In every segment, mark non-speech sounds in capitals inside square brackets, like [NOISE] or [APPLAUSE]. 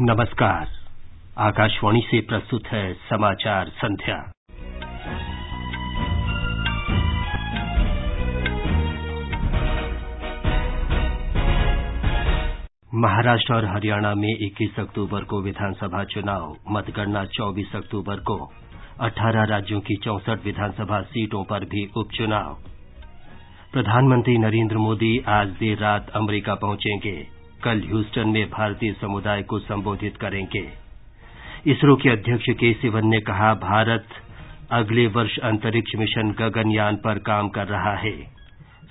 नमस्कार। आकाशवाणी से प्रस्तुत है समाचार संध्या। महाराष्ट्र और हरियाणा में 21 अक्टूबर को विधानसभा चुनाव, मतगणना 24 अक्टूबर को। 18 राज्यों की चौसठ विधानसभा सीटों पर भी उपचुनाव। प्रधानमंत्री नरेंद्र मोदी आज देर रात अमरीका पहुँचेंगे। कल ह्यूस्टन में भारतीय समुदाय को संबोधित करेंगे। इसरो के अध्यक्ष के सिवन ने कहा, भारत अगले वर्ष अंतरिक्ष मिशन गगनयान पर काम कर रहा है।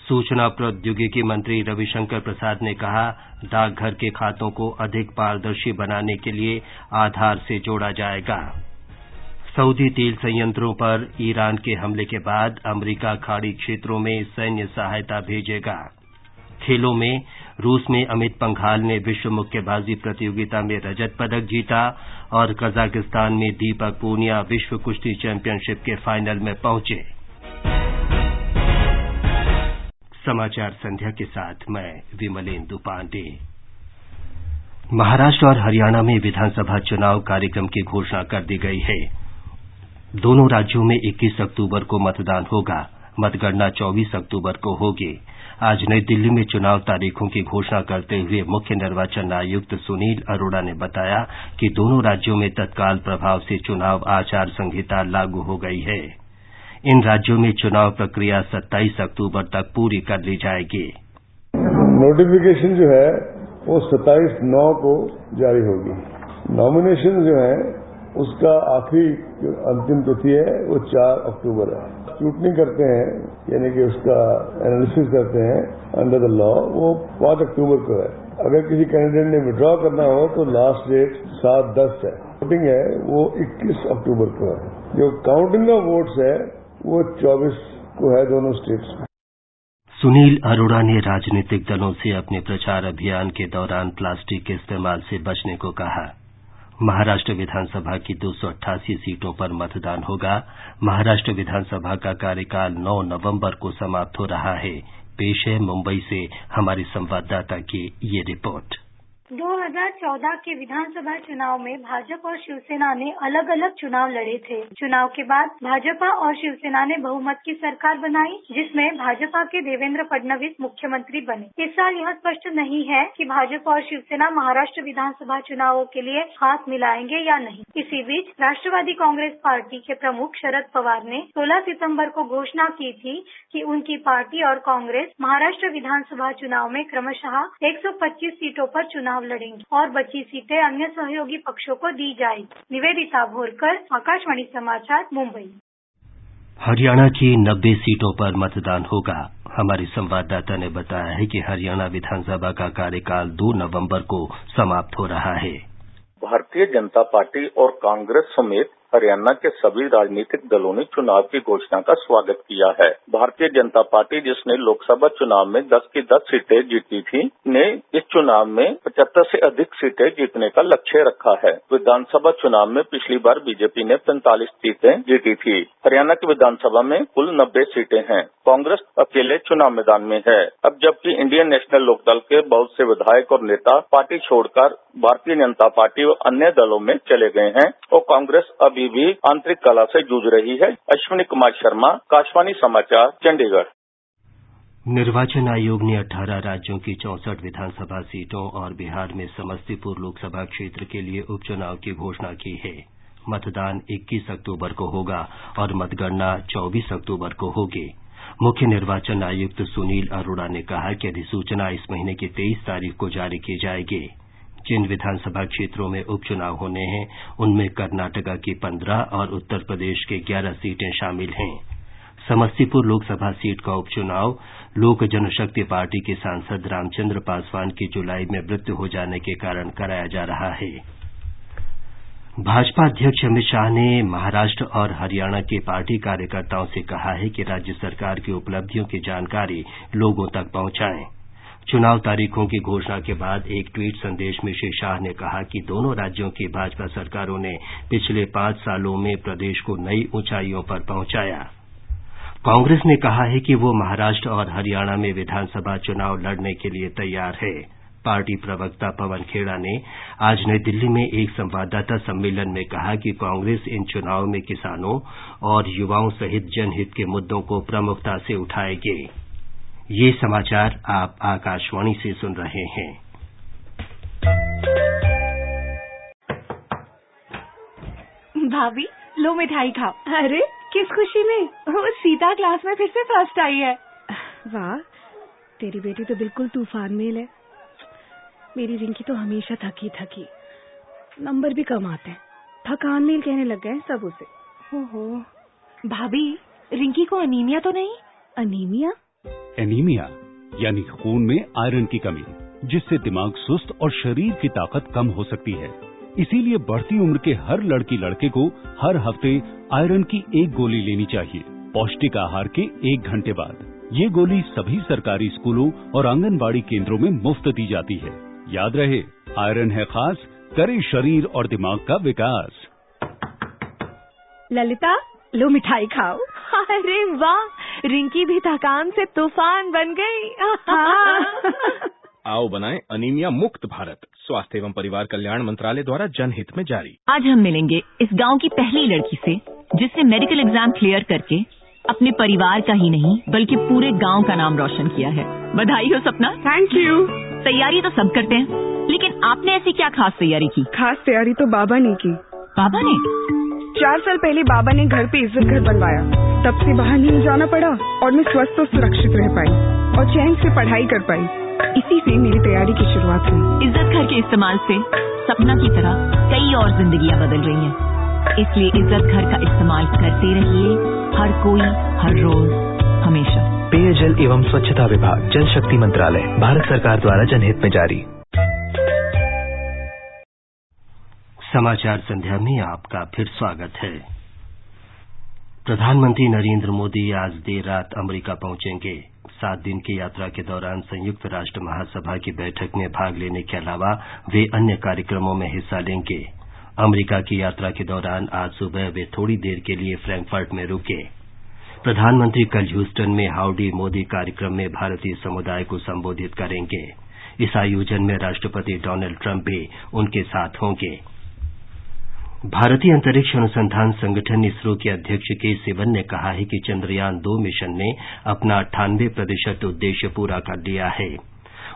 सूचना प्रौद्योगिकी मंत्री रविशंकर प्रसाद ने कहा, डाकघर के खातों को अधिक पारदर्शी बनाने के लिए आधार से जोड़ा जाएगा। सऊदी तेल संयंत्रों पर ईरान के हमले के बाद अमरीका खाड़ी क्षेत्रों में सैन्य सहायता भेजेगा। खेलों में रूस में अमित पंघाल ने विश्व मुक्केबाजी प्रतियोगिता में रजत पदक जीता और कजाकिस्तान में दीपक पूनिया विश्व कुश्ती चैंपियनशिप के फाइनल में पहुँचे। समाचार संध्या के साथ मैं विमलेंदु पांडे। महाराष्ट्र और हरियाणा में विधानसभा चुनाव कार्यक्रम की घोषणा कर दी गई है। दोनों राज्यों में 21 अक्टूबर को मतदान होगा। मतगणना 24 अक्टूबर को होगी। आज नई दिल्ली में चुनाव तारीखों की घोषणा करते हुए मुख्य निर्वाचन आयुक्त सुनील अरोड़ा ने बताया कि दोनों राज्यों में तत्काल प्रभाव से चुनाव आचार संहिता लागू हो गई है। इन राज्यों में चुनाव प्रक्रिया 27 अक्टूबर तक पूरी कर ली जाएगी। नोटिफिकेशन जो है, वो 27 नौ को जारी होगी। नॉमिनेशन जो है उसका आखिरी अंतिम तिथि है, वो 4 अक्टूबर है। स्क्रूटनी करते हैं, यानी कि उसका एनालिसिस करते हैं अंडर द लॉ वो पाँच अक्टूबर को है। अगर किसी कैंडिडेट ने विड्रॉ करना हो तो लास्ट डेट सात दस है। वोटिंग है, वो 21 अक्टूबर को है। जो काउंटिंग ऑफ़ वोट्स है, वो 24 को है दोनों स्टेट्स में। सुनील अरोड़ा ने राजनीतिक दलों से अपने प्रचार अभियान के दौरान प्लास्टिक के इस्तेमाल से बचने को कहा। महाराष्ट्र विधानसभा की दो सौ अट्ठासी सीटों पर मतदान होगा। महाराष्ट्र विधानसभा का कार्यकाल 9 नवंबर को समाप्त हो रहा है। पेश है मुंबई से हमारे संवाददाता की ये रिपोर्ट। 2014 के विधानसभा चुनाव में भाजपा और शिवसेना ने अलग अलग चुनाव लड़े थे। चुनाव के बाद भाजपा और शिवसेना ने बहुमत की सरकार बनाई, जिसमें भाजपा के देवेंद्र फडणवीस मुख्यमंत्री बने। इस साल यह स्पष्ट नहीं है कि भाजपा और शिवसेना महाराष्ट्र विधानसभा चुनावों के लिए हाथ मिलाएँगे या नहीं। इसी बीच राष्ट्रवादी कांग्रेस पार्टी के प्रमुख शरद पवार ने 16 सितंबर को घोषणा की थी कि उनकी पार्टी और कांग्रेस महाराष्ट्र विधानसभा चुनाव में क्रमशः 125 सीटों पर चुनाव चुनाव लड़ेंगे और बची सीटें अन्य सहयोगी पक्षों को दी जाएगी। निवेदिता भोरकर आकाशवाणी समाचार मुंबई। हरियाणा की नब्बे सीटों पर मतदान होगा। हमारे संवाददाता ने बताया है कि हरियाणा विधानसभा का कार्यकाल 2 नवंबर को समाप्त हो रहा है। भारतीय जनता पार्टी और कांग्रेस समेत हरियाणा के सभी राजनीतिक दलों ने चुनाव की घोषणा का स्वागत किया है। भारतीय जनता पार्टी जिसने लोकसभा चुनाव में 10 की 10 सीटें जीती थी, ने इस चुनाव में 75 से अधिक सीटें जीतने का लक्ष्य रखा है। विधानसभा चुनाव में पिछली बार बीजेपी ने 45 सीटें जीती थी। हरियाणा की विधानसभा में कुल 90 सीटें हैं। कांग्रेस अकेले चुनाव मैदान में है। अब जबकि इंडियन नेशनल लोकदल के बहुत से विधायक और नेता पार्टी छोड़कर भारतीय जनता पार्टी और अन्य दलों में चले गए हैं और कांग्रेस अभी भी आंतरिक कला से जूझ रही है। अश्विनी कुमार शर्मा, आकाशवाणी समाचार, चंडीगढ़। निर्वाचन आयोग ने 18 राज्यों की चौसठ विधानसभा सीटों और बिहार में समस्तीपुर लोकसभा क्षेत्र के लिए उपचुनाव की घोषणा की है। मतदान 21 अक्टूबर को होगा और मतगणना 24 अक्टूबर को होगी। मुख्य निर्वाचन आयुक्त सुनील अरोड़ा ने कहा कि अधिसूचना इस महीने की तेईस तारीख को जारी की जाएगी। जिन विधानसभा क्षेत्रों में उपचुनाव होने हैं, उनमें कर्नाटका की पंद्रह और उत्तर प्रदेश की ग्यारह सीटें शामिल हैं। समस्तीपुर लोकसभा सीट का उपचुनाव, लोक जनशक्ति पार्टी के सांसद रामचंद्र पासवान की जुलाई में मृत्यु हो जाने के कारण कराया जा रहा है। भाजपा अध्यक्ष अमित शाह ने महाराष्ट्र और हरियाणा के पार्टी कार्यकर्ताओं से कहा है कि राज्य सरकार की उपलब्धियों की जानकारी लोगों तक पहुंचाएँ। चुनाव तारीखों की घोषणा के बाद एक ट्वीट संदेश में श्री शाह ने कहा कि दोनों राज्यों की भाजपा सरकारों ने पिछले पाँच सालों में प्रदेश को नई ऊंचाइयों पर पहुँचाया। कांग्रेस ने कहा है कि वो महाराष्ट्र और हरियाणा में विधानसभा चुनाव लड़ने के लिए तैयार है। पार्टी प्रवक्ता पवन खेड़ा ने आज नई दिल्ली में एक संवाददाता सम्मेलन में कहा कि कांग्रेस इन चुनाव में किसानों और युवाओं सहित जनहित के मुद्दों को प्रमुखता से उठाएगी। ये समाचार आप आकाशवाणी से सुन रहे हैं। भाभी लो मिठाई खाओ। अरे किस खुशी में? वो सीता क्लास में फिर से फ़र्स्ट आई है। वाह तेरी बेटी तो बिल्कुल तूफ़ान मेल है। मेरी रिंकी तो हमेशा थकी थकी। नंबर भी कम आते हैं। थकान मेल कहने लग गए सब उसे। ओहो भाभी रिंकी को अनीमिया तो नहीं? अनीमिया एनीमिया यानी खून में आयरन की कमी, जिससे दिमाग सुस्त और शरीर की ताकत कम हो सकती है। इसीलिए बढ़ती उम्र के हर लड़की लड़के को हर हफ़्ते आयरन की एक गोली लेनी चाहिए, पौष्टिक आहार के एक घंटे बाद। ये गोली सभी सरकारी स्कूलों और आंगनबाड़ी केंद्रों में मुफ़्त दी जाती है। याद रहे आयरन है खास, करे शरीर और दिमाग का विकास। ललिता, लो मिठाई खाओ। अरे वाह! रिंकी भी थकान से तूफ़ान बन गई। हाँ। [LAUGHS] आओ बनाएँ अनीमिया मुक्त भारत। स्वास्थ्य एवं परिवार कल्याण मंत्रालय द्वारा जनहित में जारी। आज हम मिलेंगे इस गाँव की पहली लड़की से जिसने मेडिकल एग्ज़ाम क्लियर करके अपने परिवार का ही नहीं बल्कि पूरे गाँव का नाम रोशन किया है। बधाई हो सपना। थैंक यू तैयारी तो सब करते हैं लेकिन आपने ऐसी क्या खास तैयारी की? खास तैयारी तो बाबा ने की। बाबा ने? चार साल पहले बाबा ने घर पे इज़्ज़त घर बनवाया। तब से बाहर नहीं जाना पड़ा और मैं स्वस्थ और सुरक्षित रह पाई और चैन से पढ़ाई कर पाई। इसी से मेरी तैयारी की शुरुआत हुई। इज़्ज़त घर के इस्तेमाल से सपना की तरह कई और जिंदगियाँ बदल रही हैं। इसलिए इज़्ज़त घर का इस्तेमाल करते रहिए हर कोई हर रोज हमेशा। पेयजल एवं स्वच्छता विभाग जल शक्ति मंत्रालय भारत सरकार द्वारा जनहित में जारी। समाचार संध्या में आपका फिर स्वागत है। प्रधानमंत्री नरेंद्र मोदी आज देर रात अमरीका पहुँचेंगे। सात दिन की यात्रा के दौरान संयुक्त राष्ट्र महासभा की बैठक में भाग लेने के अलावा वे अन्य कार्यक्रमों में हिस्सा लेंगे। अमरीका की यात्रा के दौरान आज सुबह वे थोड़ी देर के लिए फ्रैंकफर्ट में रुके। प्रधानमंत्री कल ह्यूस्टन में हाउडी मोदी कार्यक्रम में भारतीय समुदाय को संबोधित करेंगे। इस आयोजन में राष्ट्रपति डोनाल्ड ट्रंप भी उनके साथ होंगे। भारतीय अंतरिक्ष अनुसंधान संगठन इसरो के अध्यक्ष के सिवन ने कहा है कि चंद्रयान दो मिशन ने अपना अट्ठानवे प्रतिशत उद्देश्य पूरा कर लिया है।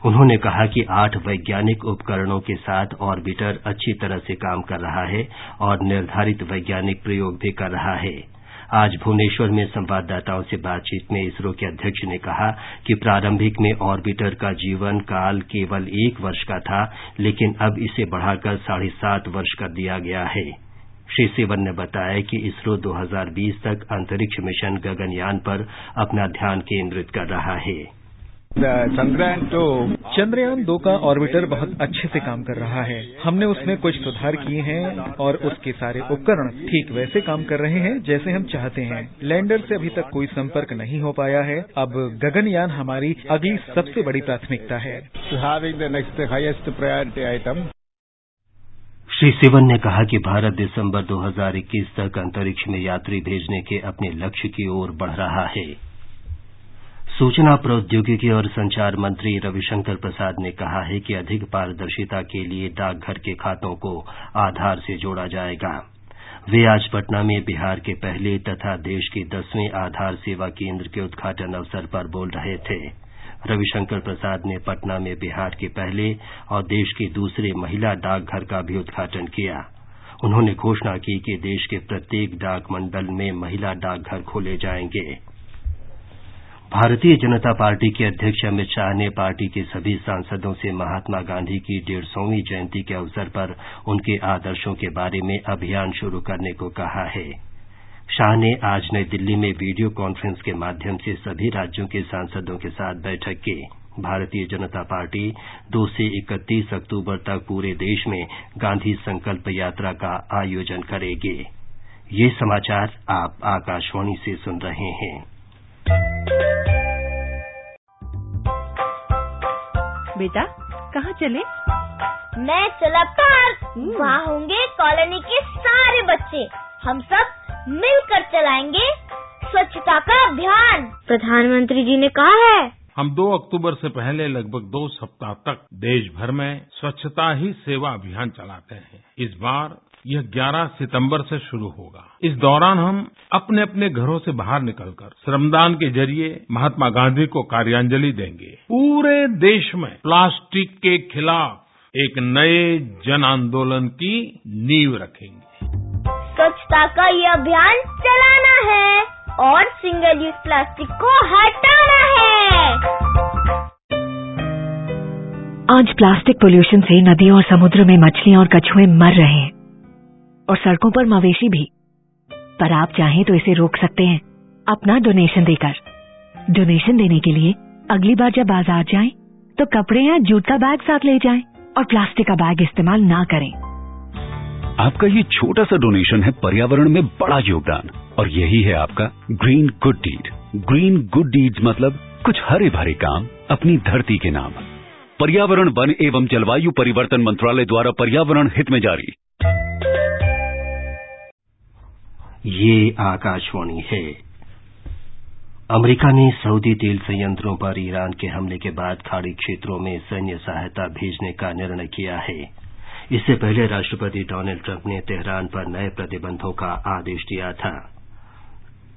उन्होंने कहा कि आठ वैज्ञानिक उपकरणों के साथ ऑर्बिटर अच्छी तरह से काम कर रहा है और निर्धारित वैज्ञानिक प्रयोग भी कर रहा है। आज भुवनेश्वर में संवाददाताओं से बातचीत में इसरो के अध्यक्ष ने कहा कि प्रारंभिक में ऑर्बिटर का जीवन काल केवल एक वर्ष का था, लेकिन अब इसे बढ़ाकर साढ़े सात वर्ष कर दिया गया है। श्री सिवन ने बताया कि इसरो 2020 तक अंतरिक्ष मिशन गगनयान पर अपना ध्यान केंद्रित कर रहा है। चंद्रयान दो चंद्रयान दो का ऑर्बिटर बहुत अच्छे से काम कर रहा है। हमने उसमें कुछ सुधार किए हैं और उसके सारे उपकरण ठीक वैसे काम कर रहे हैं जैसे हम चाहते हैं। लैंडर से अभी तक कोई संपर्क नहीं हो पाया है। अब गगनयान हमारी अगली सबसे बड़ी प्राथमिकता है। श्री सिवन ने कहा कि भारत दिसंबर 2021 तक अंतरिक्ष में यात्री भेजने के अपने लक्ष्य की ओर बढ़ रहा है। सूचना प्रौद्योगिकी और संचार मंत्री रविशंकर प्रसाद ने कहा है कि अधिक पारदर्शिता के लिए डाकघर के खातों को आधार से जोड़ा जाएगा। वे आज पटना में बिहार के पहले तथा देश के दसवें आधार सेवा केंद्र के उद्घाटन अवसर पर बोल रहे थे। रविशंकर प्रसाद ने पटना में बिहार के पहले और देश के दूसरे महिला डाकघर का भी उद्घाटन किया। उन्होंने घोषणा की कि देश के प्रत्येक डाक मंडल में महिला डाकघर खोले जाएँगे। भारतीय जनता पार्टी के अध्यक्ष अमित शाह ने पार्टी के सभी सांसदों से महात्मा गांधी की डेढ़ सौवीं जयंती के अवसर पर उनके आदर्शों के बारे में अभियान शुरू करने को कहा है। शाह ने आज नई दिल्ली में वीडियो कॉन्फ्रेंस के माध्यम से सभी राज्यों के सांसदों के साथ बैठक की। भारतीय जनता पार्टी दो से इकतीस अक्टूबर तक पूरे देश में गांधी संकल्प यात्रा का आयोजन करेगी। ये समाचार आप आकाशवाणी से सुन रहे हैं। बेटा कहाँ चले? मैं चला पार्क। वहाँ होंगे कॉलोनी के सारे बच्चे। हम सब मिलकर चलाएँगे स्वच्छता का अभियान। प्रधानमंत्री जी ने कहा है। हम 2 अक्टूबर से पहले लगभग दो सप्ताह तक देश भर में स्वच्छता ही सेवा अभियान चलाते हैं। इस बार यह 11 सितंबर से शुरू होगा। इस दौरान हम अपने अपने घरों से बाहर निकलकर श्रमदान के ज़रिए महात्मा गांधी को कार्यांजलि देंगे। पूरे देश में प्लास्टिक के खिलाफ एक नए जन आंदोलन की नींव रखेंगे। स्वच्छता का ये अभियान चलाना है और सिंगल यूज़ प्लास्टिक को हटाना है। आज प्लास्टिक पोल्यूशन से नदियों और समुद्र में मछलियाँ और कछुए मर रहे हैं। और सड़कों पर मवेशी भी। पर आप चाहें तो इसे रोक सकते हैं। अपना डोनेशन देकर। डोनेशन देने के लिए अगली बार जब बाज़ार जाएँ तो कपड़े या जूट का बैग साथ ले जाएँ और प्लास्टिक का बैग इस्तेमाल ना करें। आपका ये छोटा सा डोनेशन है पर्यावरण में बड़ा योगदान। और यही है आपका green good deed green good deed मतलब कुछ हरे भरे काम अपनी धरती के नाम। पर्यावरण वन एवं जलवायु परिवर्तन मंत्रालय द्वारा पर्यावरण हित में जारी ये आकाशवाणी है। अमेरिका ने सऊदी तेल संयंत्रों पर ईरान के हमले के बाद खाड़ी क्षेत्रों में सैन्य सहायता भेजने का निर्णय किया है। इससे पहले राष्ट्रपति डोनाल्ड ट्रंप ने तेहरान पर नए प्रतिबंधों का आदेश दिया था।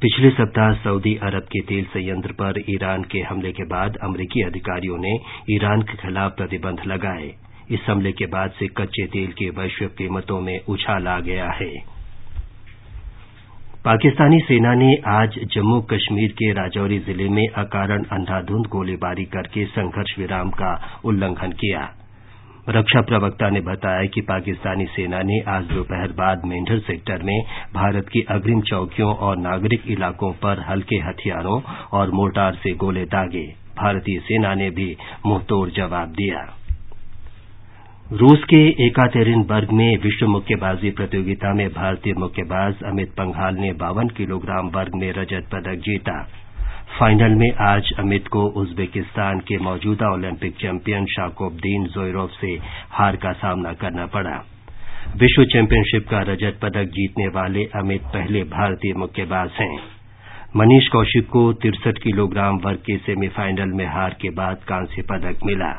पिछले सप्ताह सऊदी अरब के तेल संयंत्र पर ईरान के हमले के बाद अमरीकी अधिकारियों ने ईरान के खिलाफ प्रतिबंध लगाए। इस हमले के बाद से कच्चे तेल की वैश्विक कीमतों में उछाल आ गया है। पाकिस्तानी सेना ने आज जम्मू कश्मीर के राजौरी ज़िले में अकारण अंधाधुंध गोलीबारी करके संघर्ष विराम का उल्लंघन किया। रक्षा प्रवक्ता ने बताया कि पाकिस्तानी सेना ने आज दोपहर बाद मेंढर सेक्टर में भारत की अग्रिम चौकियों और नागरिक इलाकों पर हल्के हथियारों और मोर्टार से गोले दागे। भारतीय सेना ने भी मुंहतोड़ जवाब दिया। रूस के एकातेरिनबर्ग में विश्व मुक्केबाजी प्रतियोगिता में भारतीय मुक्केबाज अमित पंघाल ने बावन किलोग्राम वर्ग में रजत पदक जीता। फाइनल में आज अमित को उज्बेकिस्तान के मौजूदा ओलंपिक चैंपियन शाकोबदीन जोइरोव से हार का सामना करना पड़ा। विश्व चैंपियनशिप का रजत पदक जीतने वाले अमित पहले भारतीय मुक्केबाज हैं। मनीष कौशिक को तिरसठ किलोग्राम वर्ग के सेमीफाइनल में हार के बाद कांस्य पदक मिला।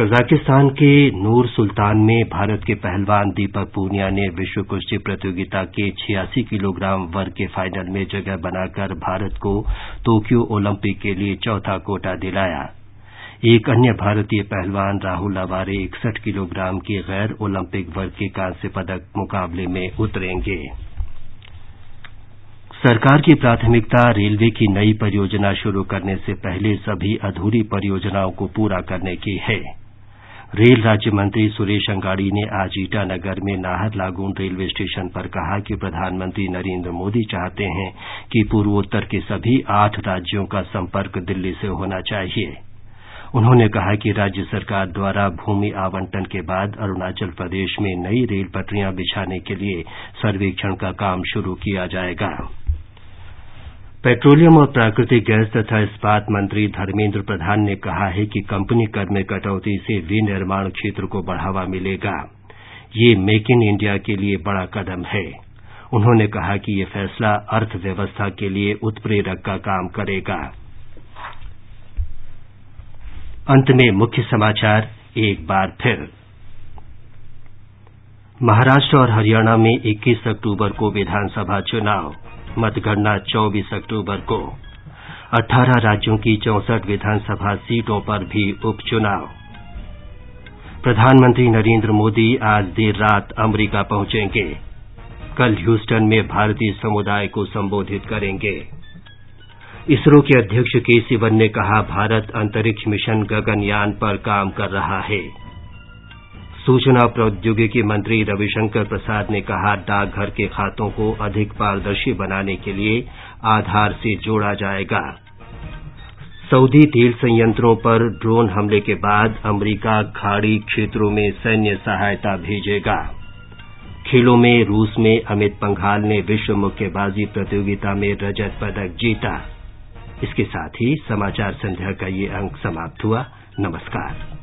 कजाकिस्तान के नूर सुल्तान में भारत के पहलवान दीपक पूनिया ने विश्व कुश्ती प्रतियोगिता के छियासी किलोग्राम वर्ग के फाइनल में जगह बनाकर भारत को तोक्यो ओलंपिक के लिए चौथा कोटा दिलाया। एक अन्य भारतीय पहलवान राहुल अवारे इकसठ किलोग्राम के गैर ओलंपिक वर्ग के कांस्य पदक मुकाबले में उतरेंगे। सरकार की प्राथमिकता रेलवे की नई परियोजना शुरू करने से पहले सभी अधूरी परियोजनाओं को पूरा करने की है। रेल राज्य मंत्री सुरेश अंगाड़ी ने आज ईटानगर में नाहरलागुन रेलवे स्टेशन पर कहा कि प्रधानमंत्री नरेंद्र मोदी चाहते हैं कि पूर्वोत्तर के सभी आठ राज्यों का संपर्क दिल्ली से होना चाहिए। उन्होंने कहा कि राज्य सरकार द्वारा भूमि आवंटन के बाद अरुणाचल प्रदेश में नई रेल पटरियाँ बिछाने के लिए सर्वेक्षण का काम शुरू किया जाएगा। पेट्रोलियम और प्राकृतिक गैस तथा इस्पात मंत्री धर्मेन्द्र प्रधान ने कहा है कि कंपनी कर में कटौती से विनिर्माण क्षेत्र को बढ़ावा मिलेगा। ये मेक इन इंडिया के लिए बड़ा कदम है। उन्होंने कहा कि ये फैसला अर्थव्यवस्था के लिए उत्प्रेरक का काम करेगा। अंत में मुख्य समाचार, एक बार फिर। महाराष्ट्र और हरियाणा में 21 अक्टूबर को विधानसभा चुनाव। मतगणना 24 अक्टूबर को। 18 राज्यों की चौसठ विधानसभा सीटों पर भी उपचुनाव। प्रधानमंत्री नरेंद्र मोदी आज देर रात अमरीका पहुँचेंगे। कल ह्यूस्टन में भारतीय समुदाय को संबोधित करेंगे। इसरो के अध्यक्ष के सिवन ने कहा, भारत अंतरिक्ष मिशन गगनयान पर काम कर रहा है। सूचना प्रौद्योगिकी मंत्री रविशंकर प्रसाद ने कहा, डाकघर के खातों को अधिक पारदर्शी बनाने के लिए आधार से जोड़ा जाएगा। सऊदी तेल संयंत्रों पर ड्रोन हमले के बाद अमरीका खाड़ी क्षेत्रों में सैन्य सहायता भेजेगा। खेलों में रूस में अमित पंघाल ने विश्व मुक्केबाजी प्रतियोगिता में रजत पदक जीता। इसके साथ ही समाचार संध्या का ये अंक समाप्त हुआ। नमस्कार।